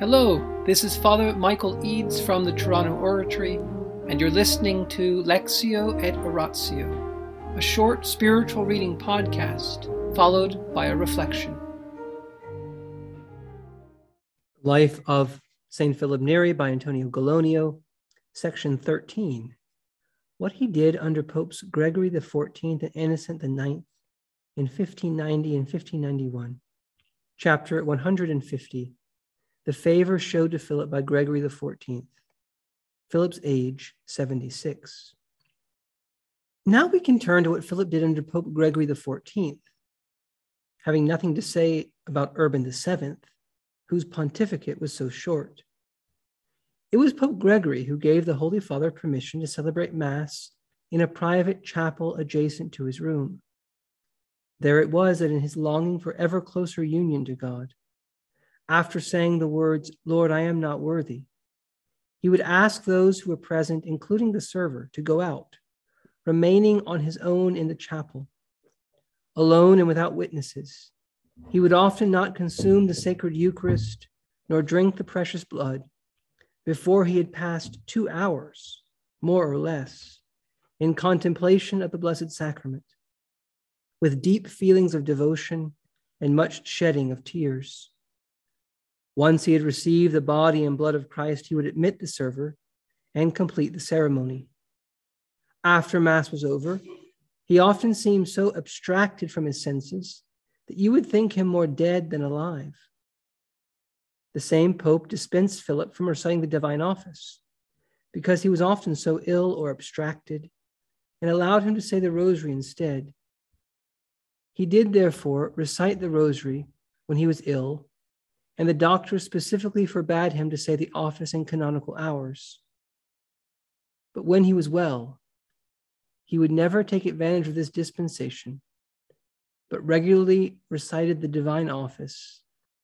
Hello, this is Father Michael Eads from the Toronto Oratory, and you're listening to Lectio et Oratio, a short spiritual reading podcast followed by a reflection. Life of St. Philip Neri by Antonio Gallonio, section 13. What he did under Popes Gregory XIV and Innocent IX in 1590 and 1591. Chapter 150 the favor showed to Philip by Gregory XIV. Philip's age, 76. Now we can turn to what Philip did under Pope Gregory XIV. Having nothing to say about Urban VII, whose pontificate was so short. It was Pope Gregory who gave the Holy Father permission to celebrate Mass in a private chapel adjacent to his room. There it was that in his longing for ever closer union to God, after saying the words, Lord, I am not worthy, he would ask those who were present, including the server, to go out, remaining on his own in the chapel. Alone and without witnesses, he would often not consume the sacred Eucharist nor drink the precious blood before he had passed two hours, more or less, in contemplation of the Blessed Sacrament, with deep feelings of devotion and much shedding of tears. Once he had received the body and blood of Christ, he would admit the server and complete the ceremony. After Mass was over, he often seemed so abstracted from his senses that you would think him more dead than alive. The same Pope dispensed Philip from reciting the divine office because he was often so ill or abstracted and allowed him to say the rosary instead. He did, therefore, recite the rosary when he was ill and the doctor specifically forbade him to say the office in canonical hours. But when he was well, he would never take advantage of this dispensation, but regularly recited the divine office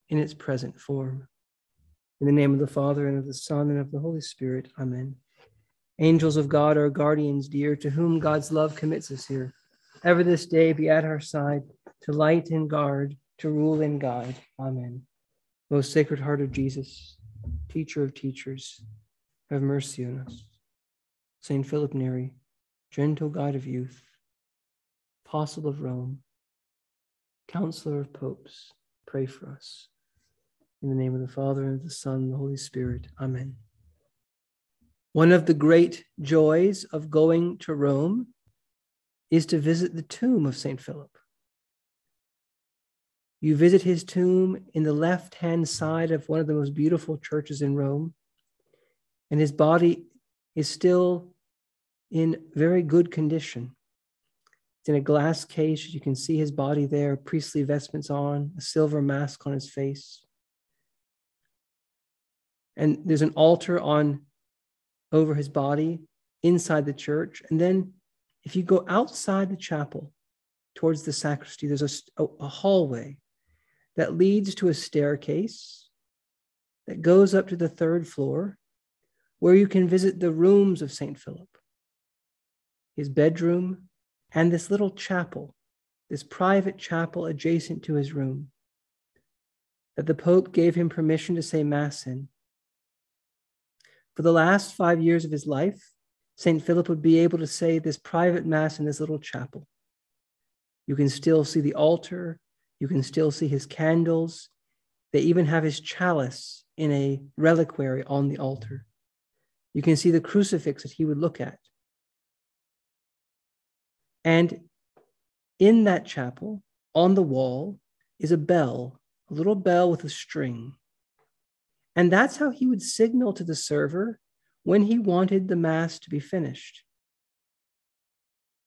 in its present form. In the name of the Father, and of the Son, and of the Holy Spirit, Amen. Angels of God, our guardians dear, to whom God's love commits us here, ever this day be at our side, to light and guard, to rule and guide. Amen. Most Sacred Heart of Jesus, Teacher of teachers, have mercy on us. Saint Philip Neri, gentle guide of youth, apostle of Rome, counselor of popes, pray for us. In the name of the Father, and of the Son, and the Holy Spirit. Amen. One of the great joys of going to Rome is to visit the tomb of St. Philip. You visit his tomb in the left hand side of one of the most beautiful churches in Rome, and his body is still in very good condition. It's in a glass case. You can see his body there, priestly vestments on, a silver mask on his face. And there's an altar on over his body inside the church. And then if you go outside the chapel towards the sacristy, there's a, a hallway that leads to a staircase that goes up to the third floor where you can visit the rooms of St. Philip, his bedroom, and this little chapel, this private chapel adjacent to his room that the Pope gave him permission to say Mass in. For the last five years of his life, St. Philip would be able to say this private Mass in this little chapel. You can still see the altar you can still see his candles. They even have his chalice in a reliquary on the altar. You can see the crucifix that he would look at. And in that chapel, on the wall, is a bell, a little bell with a string. And that's how he would signal to the server when he wanted the Mass to be finished.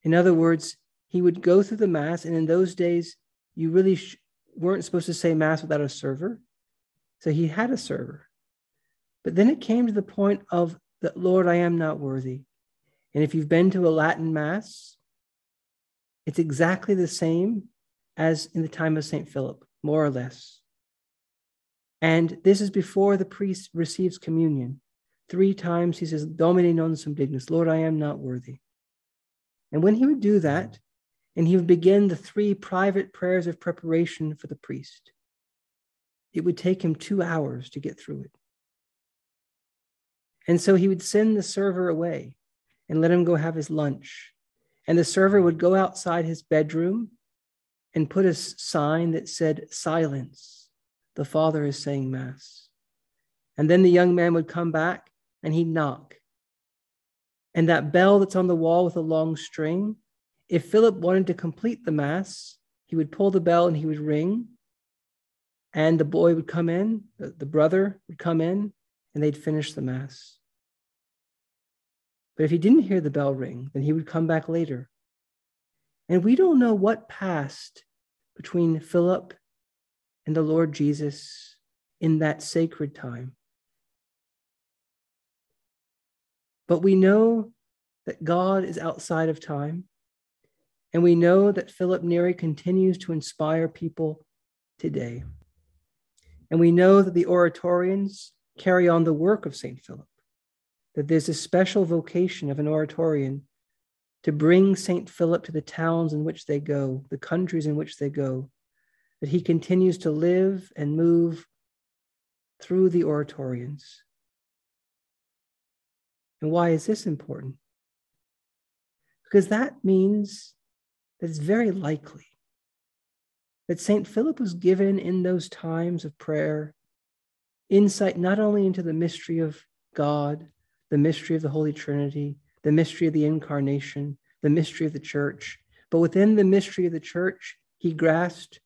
In other words, he would go through the Mass, and in those days, you really sh- weren't supposed to say Mass without a server. So he had a server. But then it came to the point of that, Lord, I am not worthy. And if you've been to a Latin Mass, it's exactly the same as in the time of St. Philip, more or less. And this is before the priest receives communion. Three times he says, Domine non sum dignus, Lord, I am not worthy. And when he would do that, and he would begin the three private prayers of preparation for the priest. it would take him two hours to get through it. And so he would send the server away and let him go have his lunch. And the server would go outside his bedroom and put a sign that said, Silence, the Father is saying Mass. And then the young man would come back and he'd knock. And that bell that's on the wall with a long string, if Philip wanted to complete the Mass, he would pull the bell and he would ring. And the boy would come in, the, the brother would come in, and they'd finish the Mass. But if he didn't hear the bell ring, then he would come back later. And we don't know what passed between Philip and the Lord Jesus in that sacred time. But we know that God is outside of time. And we know that Philip Neri continues to inspire people today. And we know that the Oratorians carry on the work of St. Philip that there's a special vocation of an Oratorian to bring St. Philip to the towns in which they go, the countries in which they go, that he continues to live and move through the Oratorians. And why is this important? Because that means it's very likely that St. Philip was given in those times of prayer insight not only into the mystery of God, the mystery of the Holy Trinity, the mystery of the Incarnation, the mystery of the church. But within the mystery of the church, he grasped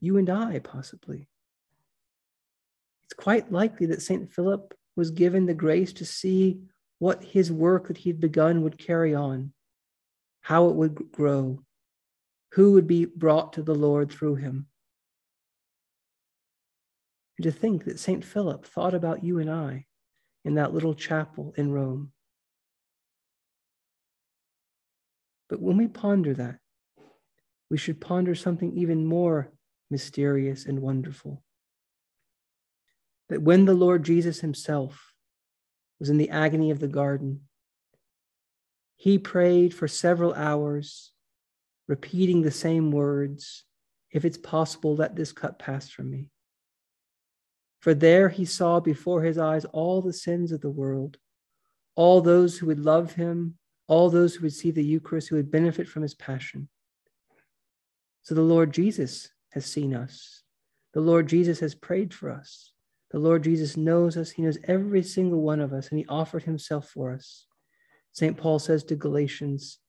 you and I, possibly. It's quite likely that St. Philip was given the grace to see what his work that he'd begun would carry on, how it would grow, who would be brought to the Lord through him. And to think that St. Philip thought about you and I in that little chapel in Rome. But when we ponder that, we should ponder something even more mysterious and wonderful. That when the Lord Jesus himself was in the agony of the garden, he prayed for several hours, repeating the same words If it's possible, let this cup pass from me. For there he saw before his eyes all the sins of the world, all those who would love him, all those who would see the Eucharist, who would benefit from his passion. So the Lord Jesus has seen us. The Lord Jesus has prayed for us. The Lord Jesus knows us. He knows every single one of us, and he offered himself for us. St. Paul says to Galatians,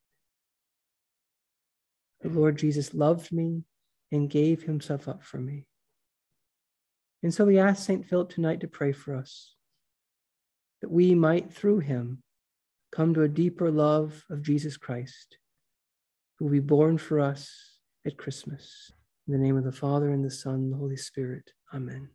The Lord Jesus loved me and gave himself up for me. And so we ask St. Philip tonight to pray for us, that we might, through him, come to a deeper love of Jesus Christ, who will be born for us at Christmas. In the name of the Father, and the Son, and the Holy Spirit. Amen.